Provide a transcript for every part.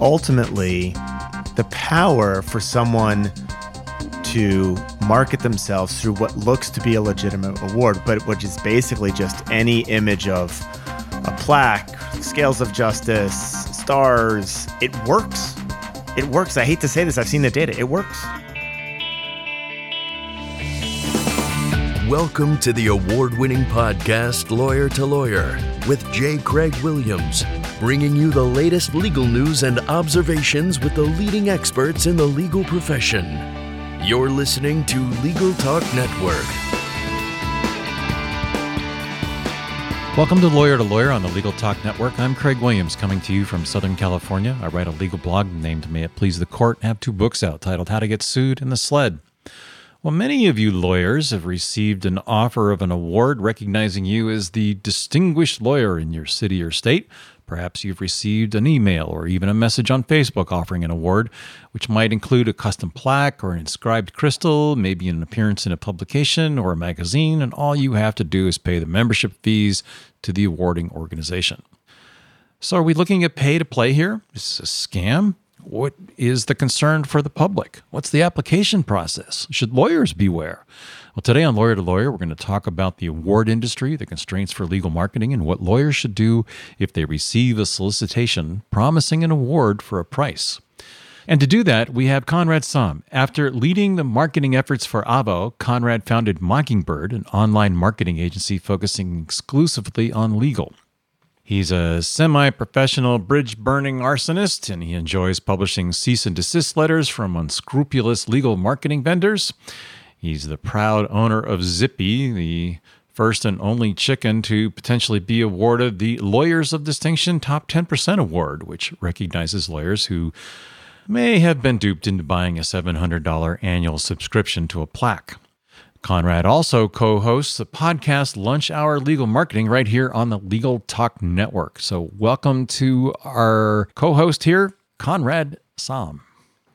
ultimately the power for someone to market themselves through what looks to be a legitimate award, but which is basically just any image of a plaque, scales of justice, stars. It works. It works. I hate to say this, I've seen the data. It works. Welcome to the award winning podcast, Lawyer to Lawyer, with J. Craig Williams, bringing you the latest legal news and observations with the leading experts in the legal profession. You're listening to Legal Talk Network. Welcome to Lawyer to Lawyer on the Legal Talk Network. I'm Craig Williams, coming to you from Southern California. I write a legal blog named May It Please the Court. I have two books out titled How to Get Sued and The Sled. Well, many of you lawyers have received an offer of an award recognizing you as the distinguished lawyer in your city or state. Perhaps you've received an email or even a message on Facebook offering an award, which might include a custom plaque or an inscribed crystal, maybe an appearance in a publication or a magazine, and all you have to do is pay the membership fees to the awarding organization. So, are we looking at pay to play here? Is this a scam? What is the concern for the public? What's the application process? Should lawyers beware? Well, today on Lawyer to Lawyer, we're going to talk about the award industry, the constraints for legal marketing, and what lawyers should do if they receive a solicitation promising an award for a price. And to do that, we have Conrad Saam. After leading the marketing efforts for Avvo, Conrad founded Mockingbird, an online marketing agency focusing exclusively on legal. He's a semi professional bridge burning arsonist, and he enjoys publishing cease and desist letters from unscrupulous legal marketing vendors. He's the proud owner of Zippy, the first and only chicken to potentially be awarded the Lawyers of Distinction Top 10% Award, which recognizes lawyers who may have been duped into buying a $700 annual subscription to a plaque. Conrad also co hosts the podcast Lunch Hour Legal Marketing right here on the Legal Talk Network. So, welcome to our co host here, Conrad Saam.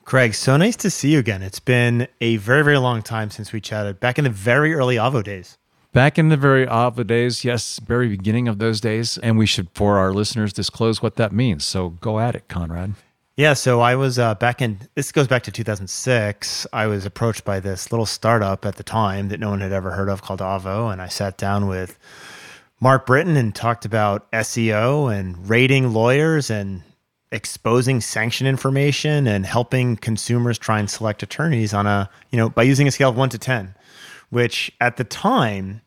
Craig, so nice to see you again. It's been a very, very long time since we chatted back in the very early Avvo days. Back in the very Avvo days, yes, very beginning of those days. And we should, for our listeners, disclose what that means. So go at it, Conrad. Yeah, so I was uh, back in, this goes back to 2006. I was approached by this little startup at the time that no one had ever heard of called Avvo. And I sat down with Mark Britton and talked about SEO and rating lawyers and exposing sanction information and helping consumers try and select attorneys on a, you know, by using a scale of one to 10, which at the time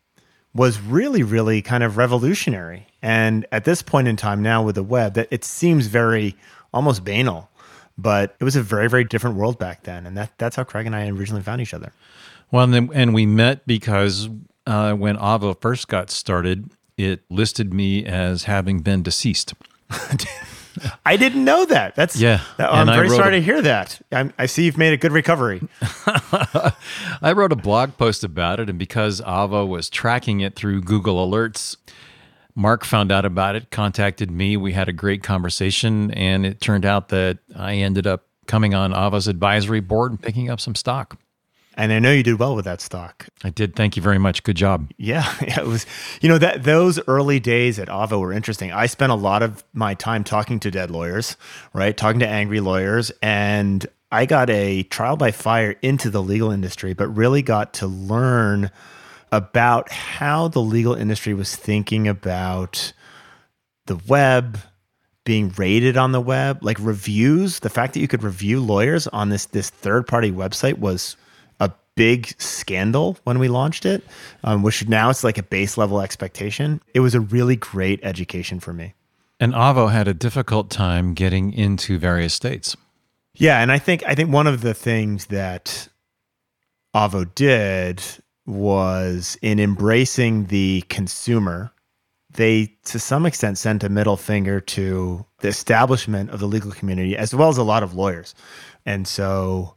was really, really kind of revolutionary. And at this point in time now with the web, that it seems very almost banal, but it was a very, very different world back then. And that, that's how Craig and I originally found each other. Well, and, then, and we met because uh, when Avvo first got started, it listed me as having been deceased. I didn't know that. That's yeah. That, oh, I'm very sorry a, to hear that. I'm, i see you've made a good recovery. I wrote a blog post about it, and because Avvo was tracking it through Google Alerts, Mark found out about it, contacted me. We had a great conversation, and it turned out that I ended up coming on Avvo's advisory board and picking up some stock. And I know you did well with that stock. I did. Thank you very much. Good job. Yeah, yeah, it was. You know that those early days at Avvo were interesting. I spent a lot of my time talking to dead lawyers, right? Talking to angry lawyers, and I got a trial by fire into the legal industry, but really got to learn about how the legal industry was thinking about the web, being rated on the web, like reviews. The fact that you could review lawyers on this this third party website was big scandal when we launched it, um, which now it's like a base level expectation. It was a really great education for me. And Avvo had a difficult time getting into various states. Yeah, and I think I think one of the things that Avvo did was in embracing the consumer, they to some extent sent a middle finger to the establishment of the legal community as well as a lot of lawyers. And so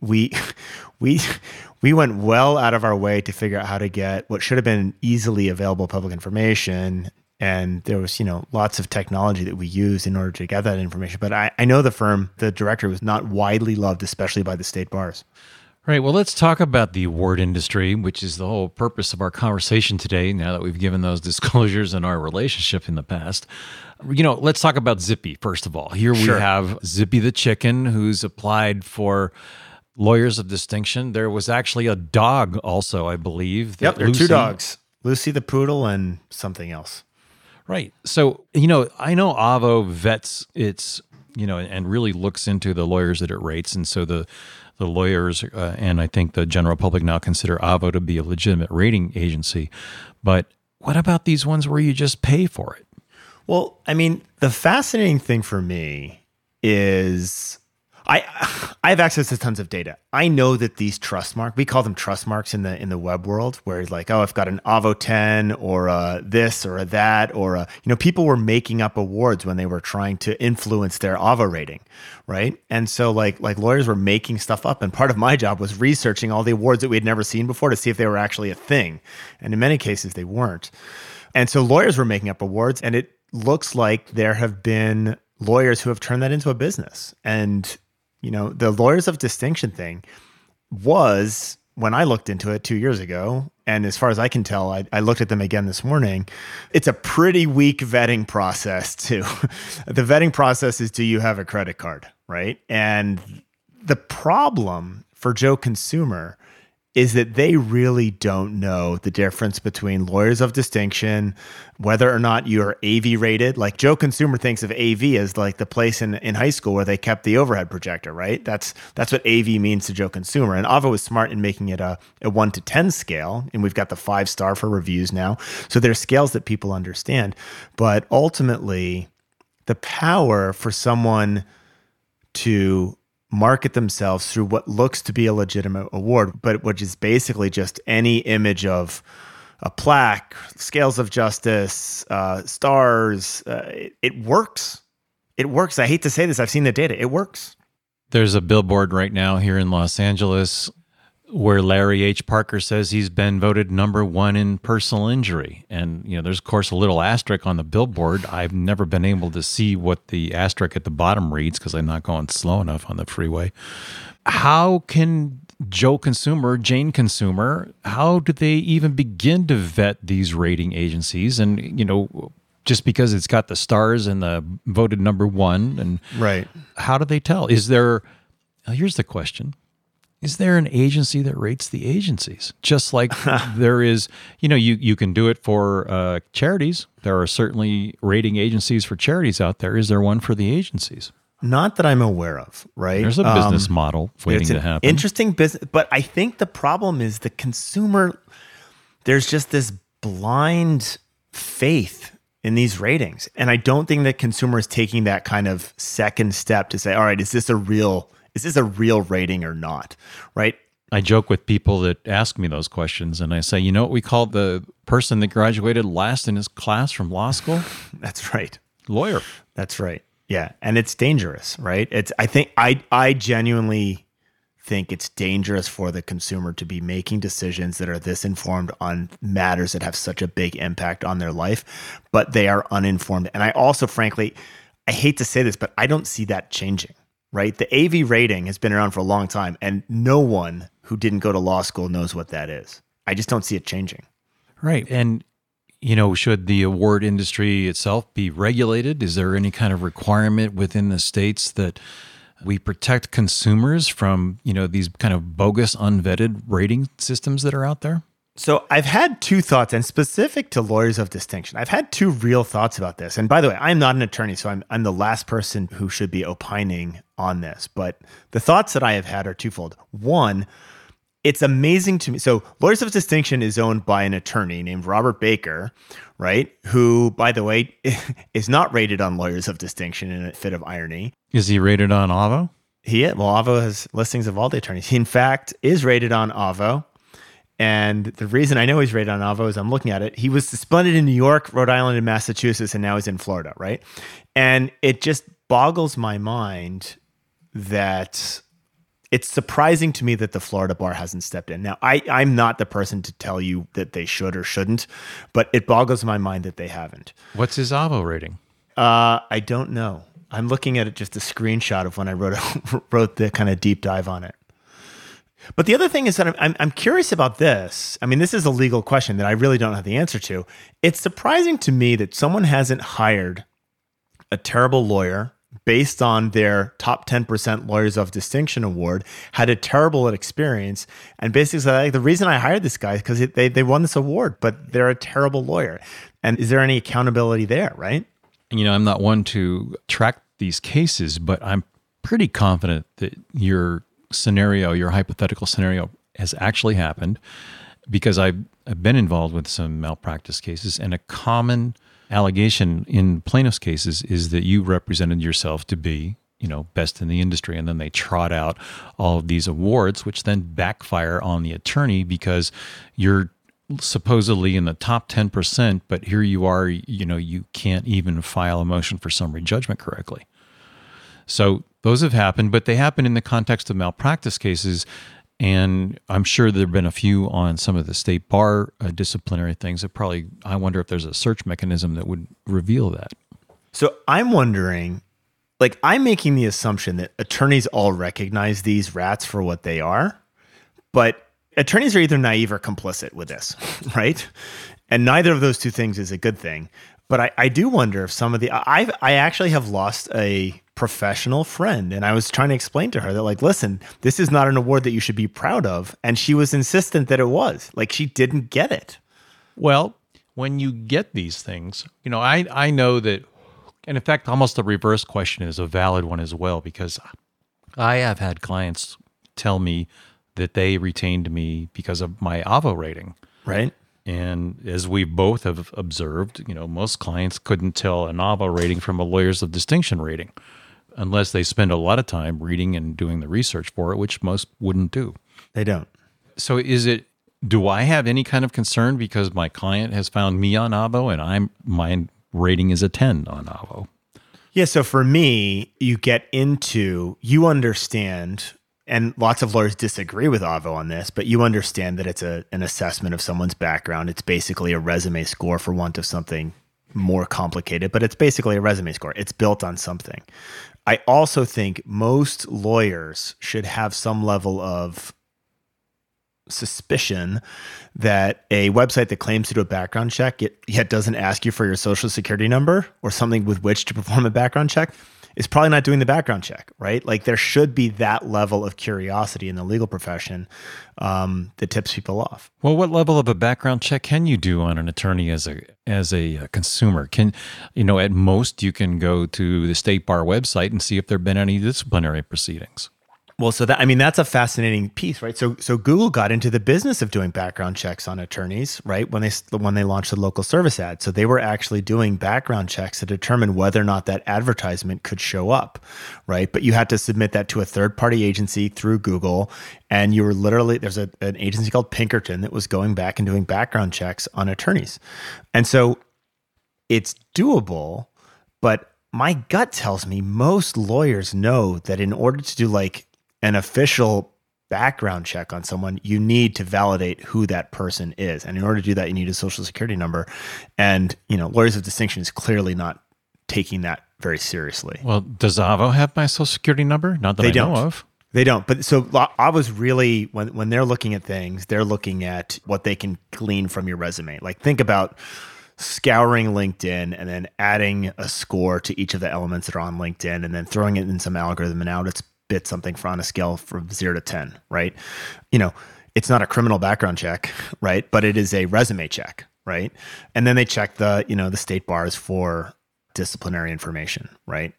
we we we went well out of our way to figure out how to get what should have been easily available public information and there was you know lots of technology that we used in order to get that information but I, I know the firm the director was not widely loved especially by the state bars Right. Well, let's talk about the award industry, which is the whole purpose of our conversation today. Now that we've given those disclosures in our relationship in the past, you know, let's talk about Zippy first of all. Here Sure. we have Zippy the chicken, who's applied for lawyers of distinction. There was actually a dog, also, I believe. that Yep, there are two dogs, Lucy the poodle and something else. Right. So, you know, I know Avvo vets its, you know, and really looks into the lawyers that it rates. And so the, the lawyers uh, and I think the general public now consider Avvo to be a legitimate rating agency. But what about these ones where you just pay for it? Well, I mean, the fascinating thing for me is I I have access to tons of data. I know that these trust mark we call them trust marks in the in the web world, where it's like, oh, I've got an Avvo 10 or a this or a that, or a, you know, people were making up awards when they were trying to influence their Avvo rating, right? And so like like lawyers were making stuff up, and part of my job was researching all the awards that we had never seen before to see if they were actually a thing, and in many cases they weren't. And so lawyers were making up awards, and it looks like there have been lawyers who have turned that into a business. And, you know, the lawyers of distinction thing was when I looked into it two years ago. And as far as I can tell, I, I looked at them again this morning. It's a pretty weak vetting process, too. the vetting process is do you have a credit card, right? And the problem for Joe Consumer is that they really don't know the difference between lawyers of distinction, whether or not you're AV rated. Like Joe Consumer thinks of AV as like the place in, in high school where they kept the overhead projector, right? That's that's what AV means to Joe Consumer. And Avvo is smart in making it a, a one to ten scale. And we've got the five star for reviews now. So there's scales that people understand. But ultimately, the power for someone to market themselves through what looks to be a legitimate award, but which is basically just any image of a plaque, scales of justice, uh, stars. Uh, it, it works. It works. I hate to say this. I've seen the data. It works. There's a billboard right now here in Los Angeles where Larry H. Parker says he's been voted number one in personal injury. And, you know, there's, of course, a little asterisk on the billboard. I've never been able to see what the asterisk at the bottom reads because I'm not going slow enough on the freeway. How can Joe Consumer, Jane Consumer, how do they even begin to vet these rating agencies? And, you know, just because it's got the stars and the voted number one and Right. how do they tell? Is there, here's the question Is there an agency that rates the agencies? Just like there is, you know, you, you can do it for uh, charities. There are certainly rating agencies for charities out there. Is there one for the agencies? Not that I'm aware of, right? There's a Um, business model waiting to happen. Interesting business, but I think the problem is the consumer. There's just this blind faith in these ratings, and I don't think that consumer is taking that kind of second step to say, "All right, is this a real? Is this a real rating or not?" Right? I joke with people that ask me those questions, and I say, you know what we call the person that graduated last in his class from law school? That's right. Lawyer. That's right. Yeah, and it's dangerous, right? It's I think I I genuinely think it's dangerous for the consumer to be making decisions that are this informed on matters that have such a big impact on their life, but they are uninformed. And I also frankly I hate to say this, but I don't see that changing, right? The AV rating has been around for a long time and no one who didn't go to law school knows what that is. I just don't see it changing. Right. And, you know, should the award industry itself be regulated? Is there any kind of requirement within the states that we protect consumers from, you know, these kind of bogus, unvetted rating systems that are out there? So I've had two thoughts, and specific to lawyers of distinction, I've had two real thoughts about this. And by the way, I'm not an attorney, so I'm I'm the last person who should be opining on this. But the thoughts that I have had are twofold. One, it's amazing to me. So lawyers of distinction is owned by an attorney named Robert Baker, right? Who, by the way, is not rated on lawyers of distinction in a fit of irony. Is he rated on Avvo? He well, Avvo has listings of all the attorneys. He in fact is rated on Avvo. And the reason I know he's rated on Avvo is I'm looking at it. He was suspended in New York, Rhode Island, and Massachusetts, and now he's in Florida, right? And it just boggles my mind that it's surprising to me that the Florida bar hasn't stepped in. Now, I, I'm not the person to tell you that they should or shouldn't, but it boggles my mind that they haven't. What's his Avvo rating? Uh, I don't know. I'm looking at it just a screenshot of when I wrote wrote the kind of deep dive on it. But the other thing is that I'm, I'm, curious about this. I mean, this is a legal question that I really don't have the answer to. It's surprising to me that someone hasn't hired a terrible lawyer based on their top 10% lawyers of distinction award had a terrible experience and basically like, the reason i hired this guy is because they, they won this award but they're a terrible lawyer and is there any accountability there right you know i'm not one to track these cases but i'm pretty confident that your scenario your hypothetical scenario has actually happened because i've, I've been involved with some malpractice cases and a common allegation in plaintiff's cases is that you represented yourself to be you know best in the industry and then they trot out all of these awards which then backfire on the attorney because you're supposedly in the top 10% but here you are you know you can't even file a motion for summary judgment correctly. So those have happened but they happen in the context of malpractice cases and I'm sure there have been a few on some of the state bar uh, disciplinary things that probably, I wonder if there's a search mechanism that would reveal that. So I'm wondering, like, I'm making the assumption that attorneys all recognize these rats for what they are, but attorneys are either naive or complicit with this, right? And neither of those two things is a good thing. But I, I do wonder if some of the I I actually have lost a professional friend. And I was trying to explain to her that like listen this is not an award that you should be proud of. And she was insistent that it was. Like she didn't get it. Well when you get these things you know I I know that and in fact almost the reverse question is a valid one as well because I have had clients tell me that they retained me because of my Avvo rating. Right. And as we both have observed, you know, most clients couldn't tell an Avvo rating from a lawyers of distinction rating unless they spend a lot of time reading and doing the research for it, which most wouldn't do. They don't. So is it do I have any kind of concern because my client has found me on Avvo and I'm my rating is a 10 on Avvo? Yeah, so for me, you get into you understand and lots of lawyers disagree with Avvo on this, but you understand that it's a an assessment of someone's background. It's basically a resume score for want of something more complicated, but it's basically a resume score. It's built on something. I also think most lawyers should have some level of suspicion that a website that claims to do a background check yet doesn't ask you for your social security number or something with which to perform a background check is probably not doing the background check, right? Like there should be that level of curiosity in the legal profession um, that tips people off. Well, what level of a background check can you do on an attorney as a as a uh, consumer? Can you know at most you can go to the state bar website and see if there've been any disciplinary proceedings. Well, so that I mean that's a fascinating piece, right? So so Google got into the business of doing background checks on attorneys, right? When they when they launched the local service ad. So they were actually doing background checks to determine whether or not that advertisement could show up, right? But you had to submit that to a third-party agency through Google and you were literally there's a, an agency called Pinkerton that was going back and doing background checks on attorneys. And so it's doable, but my gut tells me most lawyers know that in order to do like an official background check on someone, you need to validate who that person is. And in order to do that, you need a social security number. And, you know, lawyers of distinction is clearly not taking that very seriously. Well, does Avvo have my social security number? Not that they I don't. know of. They don't. But so I was really when when they're looking at things, they're looking at what they can glean from your resume. Like think about scouring LinkedIn and then adding a score to each of the elements that are on LinkedIn and then throwing it in some algorithm and out it's bit something for on a scale from zero to 10, right? You know, it's not a criminal background check, right? But it is a resume check, right? And then they check the, you know, the state bars for disciplinary information, right?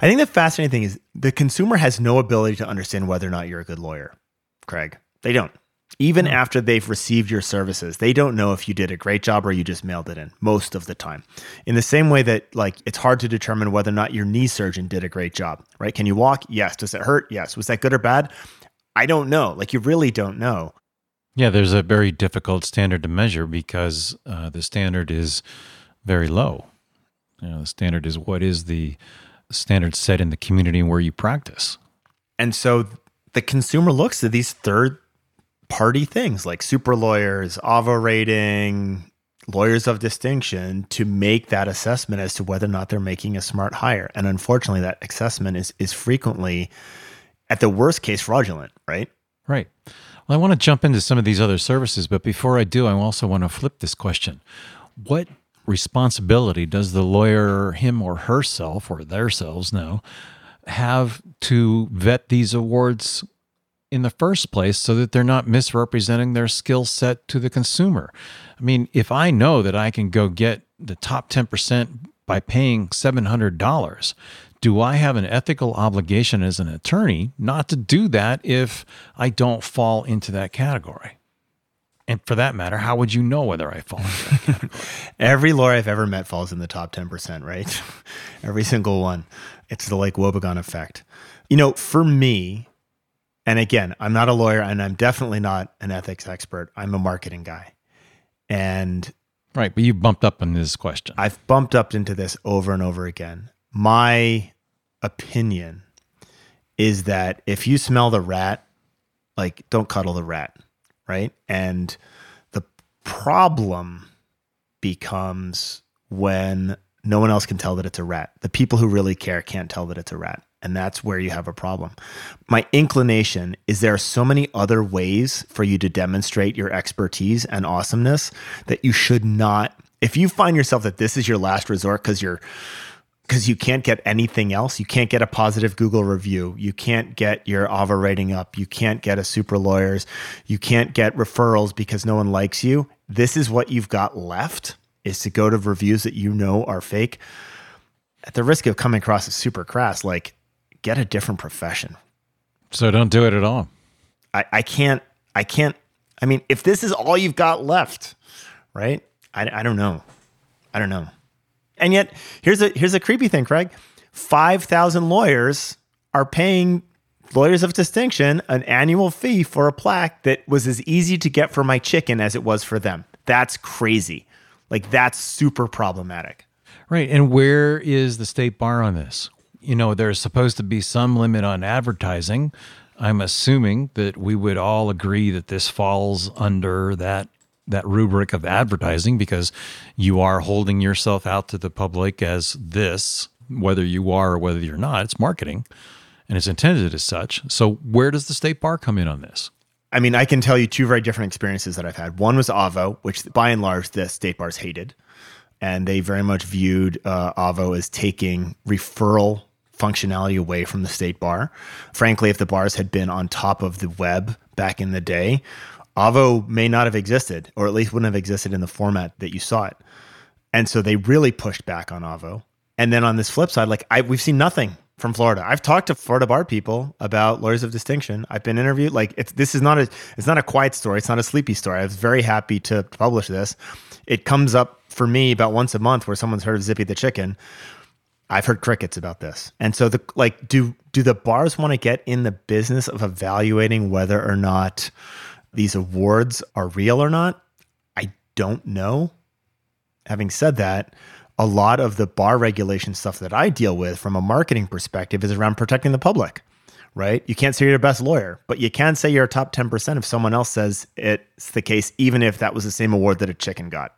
I think the fascinating thing is the consumer has no ability to understand whether or not you're a good lawyer, Craig. They don't even after they've received your services they don't know if you did a great job or you just mailed it in most of the time. In the same way that like it's hard to determine whether or not your knee surgeon did a great job right? Can you walk? Yes. Does it hurt? Yes. Was that good or bad? I don't know. Like you really don't know. Yeah there's a very difficult standard to measure because uh, the standard is very low. You know the standard is what is the standard set in the community where you practice. And so the consumer looks at these third party things like super lawyers, Avvo rating, lawyers of distinction to make that assessment as to whether or not they're making a smart hire. And unfortunately, that assessment is is frequently, at the worst case, fraudulent. Right. Right. Well, I want to jump into some of these other services, but before I do, I also want to flip this question. What responsibility does the lawyer, him or herself, or theirselves now, have to vet these awards in the first place so that they're not misrepresenting their skill set to the consumer? I mean, if I know that I can go get the top 10% by paying $700, do I have an ethical obligation as an attorney not to do that if I don't fall into that category? And for that matter, how would you know whether I fall into that? Every lawyer I've ever met falls in the top 10%, right? Every single one. It's the Lake Wobegon effect. You know, for me, and again, I'm not a lawyer and I'm definitely not an ethics expert. I'm a marketing guy. And right, but you bumped up on this question. I've bumped up into this over and over again. My opinion is that if you smell the rat, like don't cuddle the rat, right? And the problem becomes when no one else can tell that it's a rat. The people who really care can't tell that it's a rat. And that's where you have a problem. My inclination is there are so many other ways for you to demonstrate your expertise and awesomeness that you should not. If you find yourself that this is your last resort because you're because you can't get anything else. You can't get a positive Google review. You can't get your Avvo rating up. You can't get a super lawyers. You can't get referrals because no one likes you. This is what you've got left is to go to reviews that you know are fake. At the risk of coming across as super crass, like get a different profession. So don't do it at all. I, I can't, I can't, I mean, if this is all you've got left, right? I, I don't know. I don't know. And yet, here's a here's a creepy thing, Craig. Five thousand lawyers are paying lawyers of distinction an annual fee for a plaque that was as easy to get for my chicken as it was for them. That's crazy. Like that's super problematic. Right. And where is the state bar on this? You know, there's supposed to be some limit on advertising. I'm assuming that we would all agree that this falls under that that rubric of advertising because you are holding yourself out to the public as this, whether you are or whether you're not. It's marketing and it's intended as such. So, where does the state bar come in on this? I mean, I can tell you two very different experiences that I've had. One was Avvo, which by and large the state bars hated, and they very much viewed uh, Avvo as taking referral functionality away from the state bar. Frankly, if the bars had been on top of the web back in the day, Avvo may not have existed, or at least wouldn't have existed in the format that you saw it. And so they really pushed back on Avvo. And then on this flip side, like I, we've seen nothing from Florida. I've talked to Florida bar people about lawyers of distinction. I've been interviewed. Like it's this is not a it's not a quiet story. It's not a sleepy story. I was very happy to publish this. It comes up for me about once a month where someone's heard of Zippy the chicken. I've heard crickets about this. And so the like do do the bars want to get in the business of evaluating whether or not these awards are real or not, I don't know. Having said that, a lot of the bar regulation stuff that I deal with from a marketing perspective is around protecting the public, right? You can't say you're the best lawyer, but you can say you're a top 10% if someone else says it's the case, even if that was the same award that a chicken got.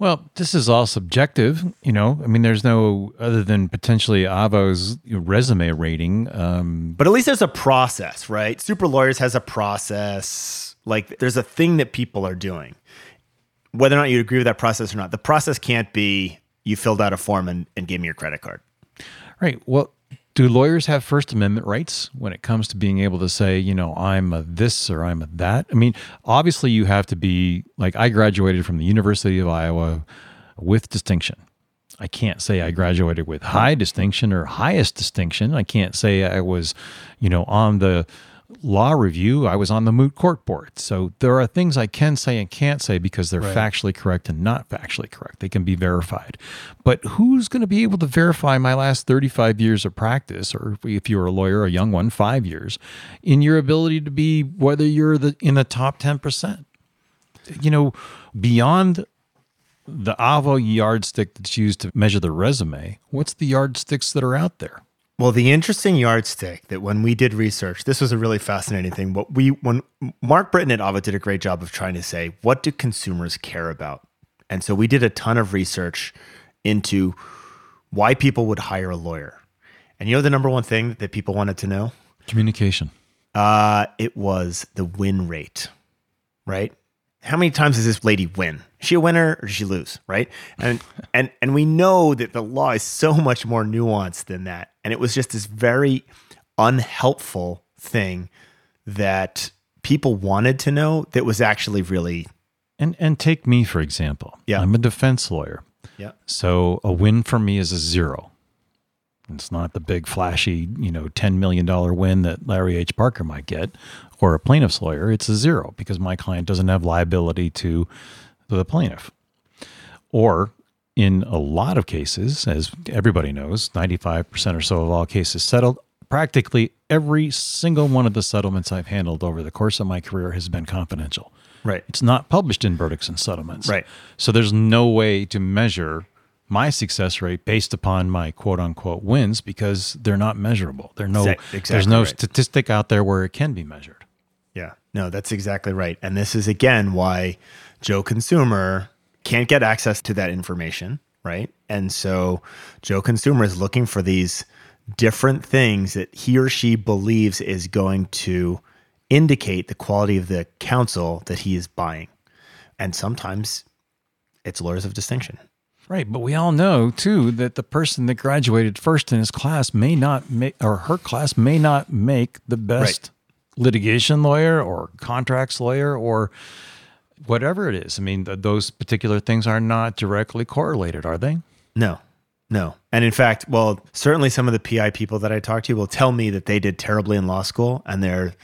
Well, this is all subjective, you know. I mean, there's no other than potentially Avvo's resume rating. Um, but at least there's a process, right? Super Lawyers has a process like there's a thing that people are doing. Whether or not you agree with that process or not, the process can't be you filled out a form and, and gave me your credit card. Right. Well, do lawyers have First Amendment rights when it comes to being able to say, you know, I'm a this or I'm a that? I mean, obviously, you have to be like, I graduated from the University of Iowa with distinction. I can't say I graduated with high distinction or highest distinction. I can't say I was, you know, on the law review, I was on the moot court board. So there are things I can say and can't say because they're right. factually correct and not factually correct. They can be verified. But who's going to be able to verify my last 35 years of practice, or if you're a lawyer, a young one, five years, in your ability to be whether you're the, in the top 10%? You know, beyond the Avvo yardstick that's used to measure the resume, what's the yardsticks that are out there? Well, the interesting yardstick that when we did research, this was a really fascinating thing. What we when Mark Britton at Avvo did a great job of trying to say, what do consumers care about? And so we did a ton of research into why people would hire a lawyer. And you know the number one thing that people wanted to know? Communication. Uh, it was the win rate, right? How many times does this lady win? Is she a winner or does she lose, right? And and and we know that the law is so much more nuanced than that. And it was just this very unhelpful thing that people wanted to know that was actually really And and take me for example. Yeah. I'm a defense lawyer. yeah So a win for me is a zero. It's not the big flashy, you know, $10 million win that Larry H. Parker might get or a plaintiff's lawyer. It's a zero because my client doesn't have liability to the plaintiff. Or in a lot of cases, as everybody knows, 95% or so of all cases settled, practically every single one of the settlements I've handled over the course of my career has been confidential. right It's not published in verdicts and settlements. Right. So there's no way to measure my success rate based upon my quote unquote wins because they're not measurable. There no Exact- there's no right. statistic out there where it can be measured. Yeah, no, that's exactly right. And this is again why Joe Consumer can't get access to that information, right? And so Joe Consumer is looking for these different things that he or she believes is going to indicate the quality of the counsel that he is buying. And sometimes it's lawyers of distinction. Right, but we all know too that the person that graduated first in his class may not make or her class may not make the best litigation lawyer or contracts lawyer or whatever it is. I mean, th- those particular things are not directly correlated, are they? No, no. And in fact, well, certainly some of the PI people that I talk to will tell me that they did terribly in law school and they're,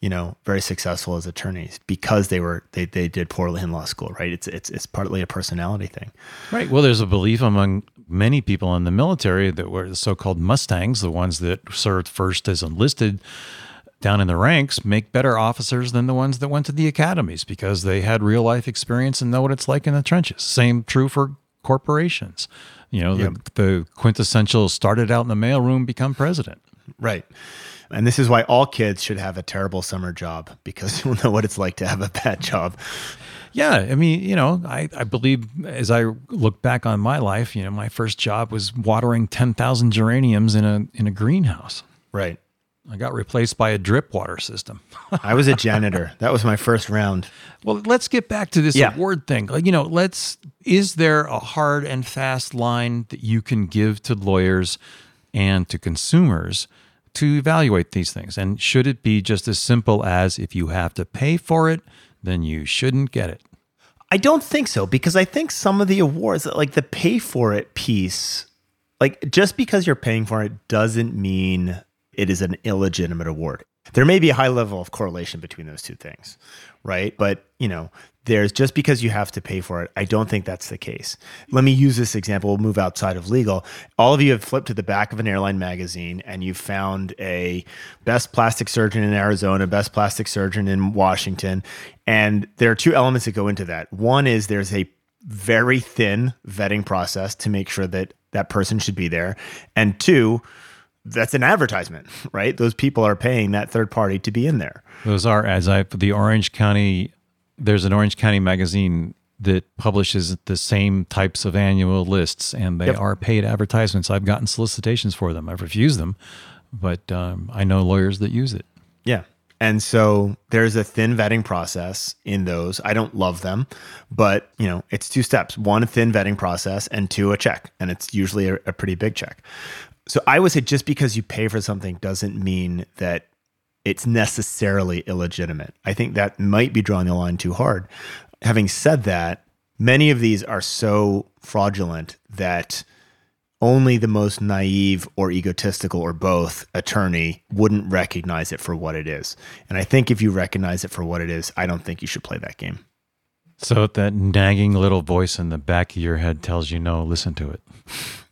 you know, very successful as attorneys because they were they they did poorly in law school, right? It's it's it's partly a personality thing. Right. Well, there's a belief among many people in the military that were the so-called Mustangs, the ones that served first as enlisted down in the ranks, make better officers than the ones that went to the academies because they had real life experience and know what it's like in the trenches. Same true for corporations. You know, the, the quintessential started out in the mailroom, become president. Right. And this is why all kids should have a terrible summer job because you'll know what it's like to have a bad job. Yeah, I mean, you know, I, I believe as I look back on my life, you know, my first job was watering ten thousand geraniums in a in a greenhouse. Right. I got replaced by a drip water system. I was a janitor. that was my first round. well, let's get back to this Yeah. award thing. Like, you know, let's is there a hard and fast line that you can give to lawyers and to consumers to evaluate these things? And should it be just as simple as if you have to pay for it, then you shouldn't get it? I don't think so because I think some of the awards, like the pay for it piece, like just because you're paying for it doesn't mean it is an illegitimate award. There may be a high level of correlation between those two things, right? But, you know, there's just because you have to pay for it, I don't think that's the case. Let me use this example. We'll move outside of legal. All of you have flipped to the back of an airline magazine and you found a best plastic surgeon in Arizona, best plastic surgeon in Washington. And there are two elements that go into that. One is there's a very thin vetting process to make sure that that person should be there. And two, that's an advertisement, right? Those people are paying that third party to be in there. Those are as I the Orange County. There's an Orange County magazine that publishes the same types of annual lists, and they Yep. are paid advertisements. I've gotten solicitations for them. I've refused them, but um, I know lawyers that use it. Yeah. And so there's a thin vetting process in those. I don't love them, but you know, it's two steps. One, a thin vetting process, and two, a check. And it's usually a, a pretty big check. So I would say just because you pay for something doesn't mean that it's necessarily illegitimate. I think that might be drawing the line too hard. Having said that, many of these are so fraudulent that only the most naive or egotistical or both attorney wouldn't recognize it for what it is. And I think if you recognize it for what it is, I don't think you should play that game. So that nagging little voice in the back of your head tells you no. Listen to it.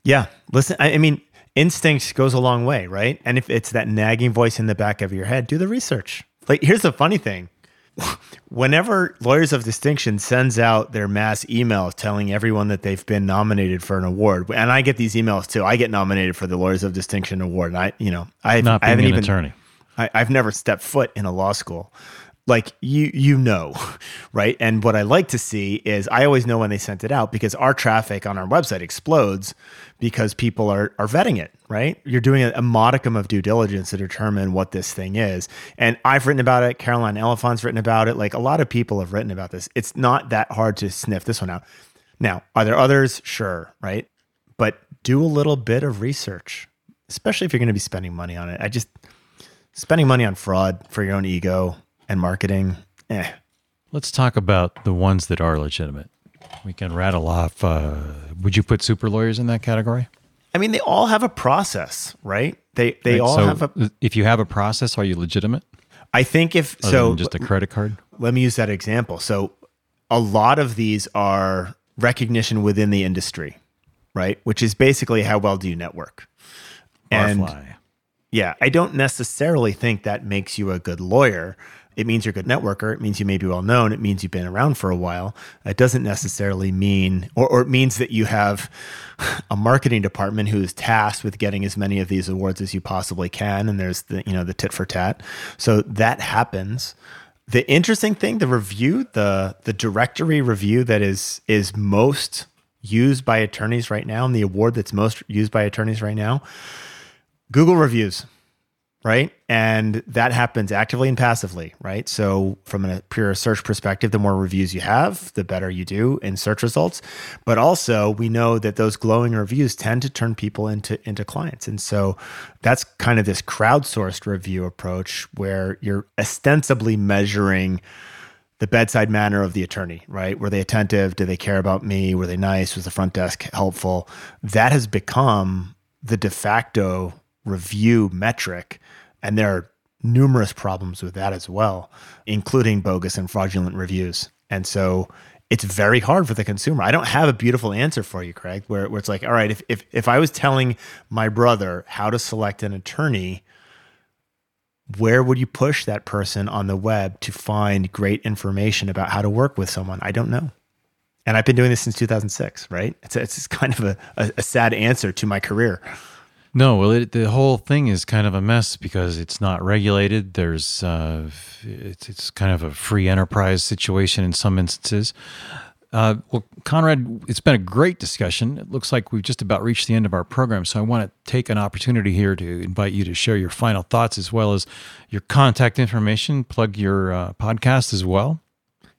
Yeah. Listen, I, I mean, instinct goes a long way, right? And if it's that nagging voice in the back of your head, do the research. Like, here's the funny thing. Whenever Lawyers of Distinction sends out their mass emails telling everyone that they've been nominated for an award, and I get these emails too. I get nominated for the Lawyers of Distinction award. And I, you know, I, Not I haven't an even attorney. I, I've never stepped foot in a law school. Like you you know right? And what i like to see is i always know when they sent it out because our traffic on our website explodes because people are are vetting it right? You're doing a, a modicum of due diligence to determine what this thing is. And i've written about it. Carolyn Elefant's written about it. Like a lot of people have written about this. It's not that hard to sniff this one out. Now are there others? Sure right? But do a little bit of research especially if you're going to be spending money on it. I just spending money on fraud for your own ego and marketing, eh. Let's talk about the ones that are legitimate. We can rattle off. Uh, would you put super lawyers in that category? I mean, they all have a process, right? They they Right, all so have a. If you have a process, are you legitimate? I think if Other so, just a credit card. let me use that example. So, a lot of these are recognition within the industry, right? Which is basically how well do you network? And yeah, I don't necessarily think that makes you a good lawyer. It means you're a good networker. It means you may be well known. It means you've been around for a while. It doesn't necessarily mean, or, or it means that you have a marketing department who is tasked with getting as many of these awards as you possibly can. And there's the, you know, the tit for tat. So that happens. The interesting thing, the review, the the directory review that is is most used by attorneys right now, and the award that's most used by attorneys right now, Google reviews, right? And that happens actively and passively, right? So, from a pure search perspective, the more reviews you have, the better you do in search results. But also, we know that those glowing reviews tend to turn people into into clients, and so that's kind of this crowdsourced review approach where you're ostensibly measuring the bedside manner of the attorney, right? Were they attentive? Did they care about me? Were they nice? Was the front desk helpful? That has become the de facto review metric. And there are numerous problems with that as well, including bogus and fraudulent reviews. And so it's very hard for the consumer. I don't have a beautiful answer for you, Craig, where, where it's like, all right, if, if, if I was telling my brother how to select an attorney, where would you push that person on the web to find great information about how to work with someone? I don't know. And I've been doing this since 2006, right? It's, it's kind of a, a, a sad answer to my career. No, well, it, the whole thing is kind of a mess because it's not regulated. There's, uh, it's, it's kind of a free enterprise situation in some instances. Uh, well, Conrad, it's been a great discussion. It looks like we've just about reached the end of our program. So I want to take an opportunity here to invite you to share your final thoughts as well as your contact information, plug your uh, podcast as well.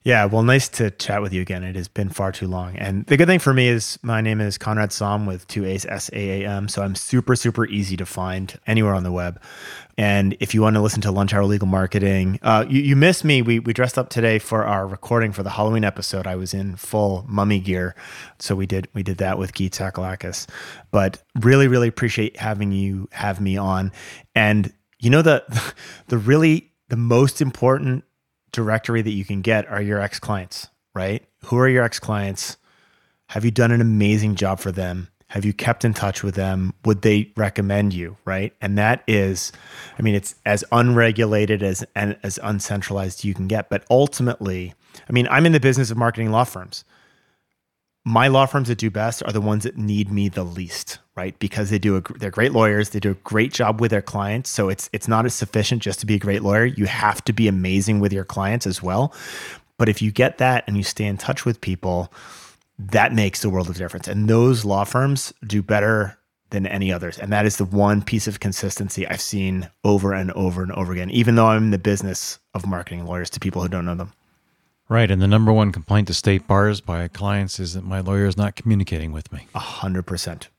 Yeah, well, nice to chat with you again. It has been far too long. And the good thing for me is my name is Conrad Saam with two A's, S A A M. So I'm super, super easy to find anywhere on the web. And if you want to listen to Lunch Hour Legal Marketing, uh, you, you missed me. We, we dressed up today for our recording for the Halloween episode. I was in full mummy gear. So we did we did that with Gyi Tsakalakis. But really, really appreciate having you have me on. And you know the the really the most important directory that you can get are your ex clients, right? Who are your ex clients? Have you done an amazing job for them? Have you kept in touch with them? Would they recommend you, right? And that is, I mean, it's as unregulated as and as uncentralized you can get. But ultimately, I mean, I'm in the business of marketing law firms. My law firms that do best are the ones that need me the least, right? Because they do a they're great lawyers, they do a great job with their clients. So it's it's not as sufficient just to be a great lawyer. You have to be amazing with your clients as well. But if you get that and you stay in touch with people, that makes the world of difference. And those law firms do better than any others. And that is the one piece of consistency I've seen over and over and over again, even though I'm in the business of marketing lawyers to people who don't know them. Right. And the number one complaint to state bars by clients is that my lawyer is not communicating with me. A hundred percent.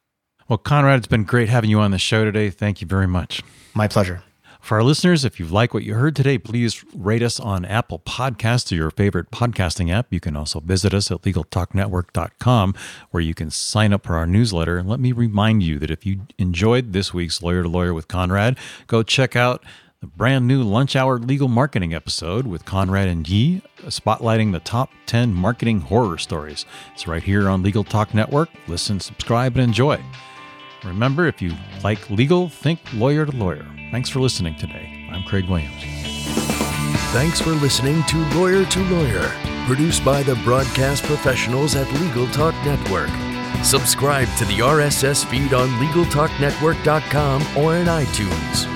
Well, Conrad, it's been great having you on the show today. Thank you very much. My pleasure. For our listeners, if you like what you heard today, please rate us on Apple Podcasts or your favorite podcasting app. You can also visit us at LegalTalkNetwork.com, where you can sign up for our newsletter. And let me remind you that if you enjoyed this week's Lawyer to Lawyer with Conrad, go check out the brand new Lunch Hour Legal Marketing episode with Conrad and Gyi, spotlighting the top 10 marketing horror stories. It's right here on Legal Talk Network. Listen, subscribe, and enjoy. Remember, if you like legal, think lawyer to lawyer. Thanks for listening today. I'm Craig Williams. Thanks for listening to Lawyer to Lawyer, produced by the broadcast professionals at Legal Talk Network. Subscribe to the RSS feed on LegalTalkNetwork.com or in iTunes.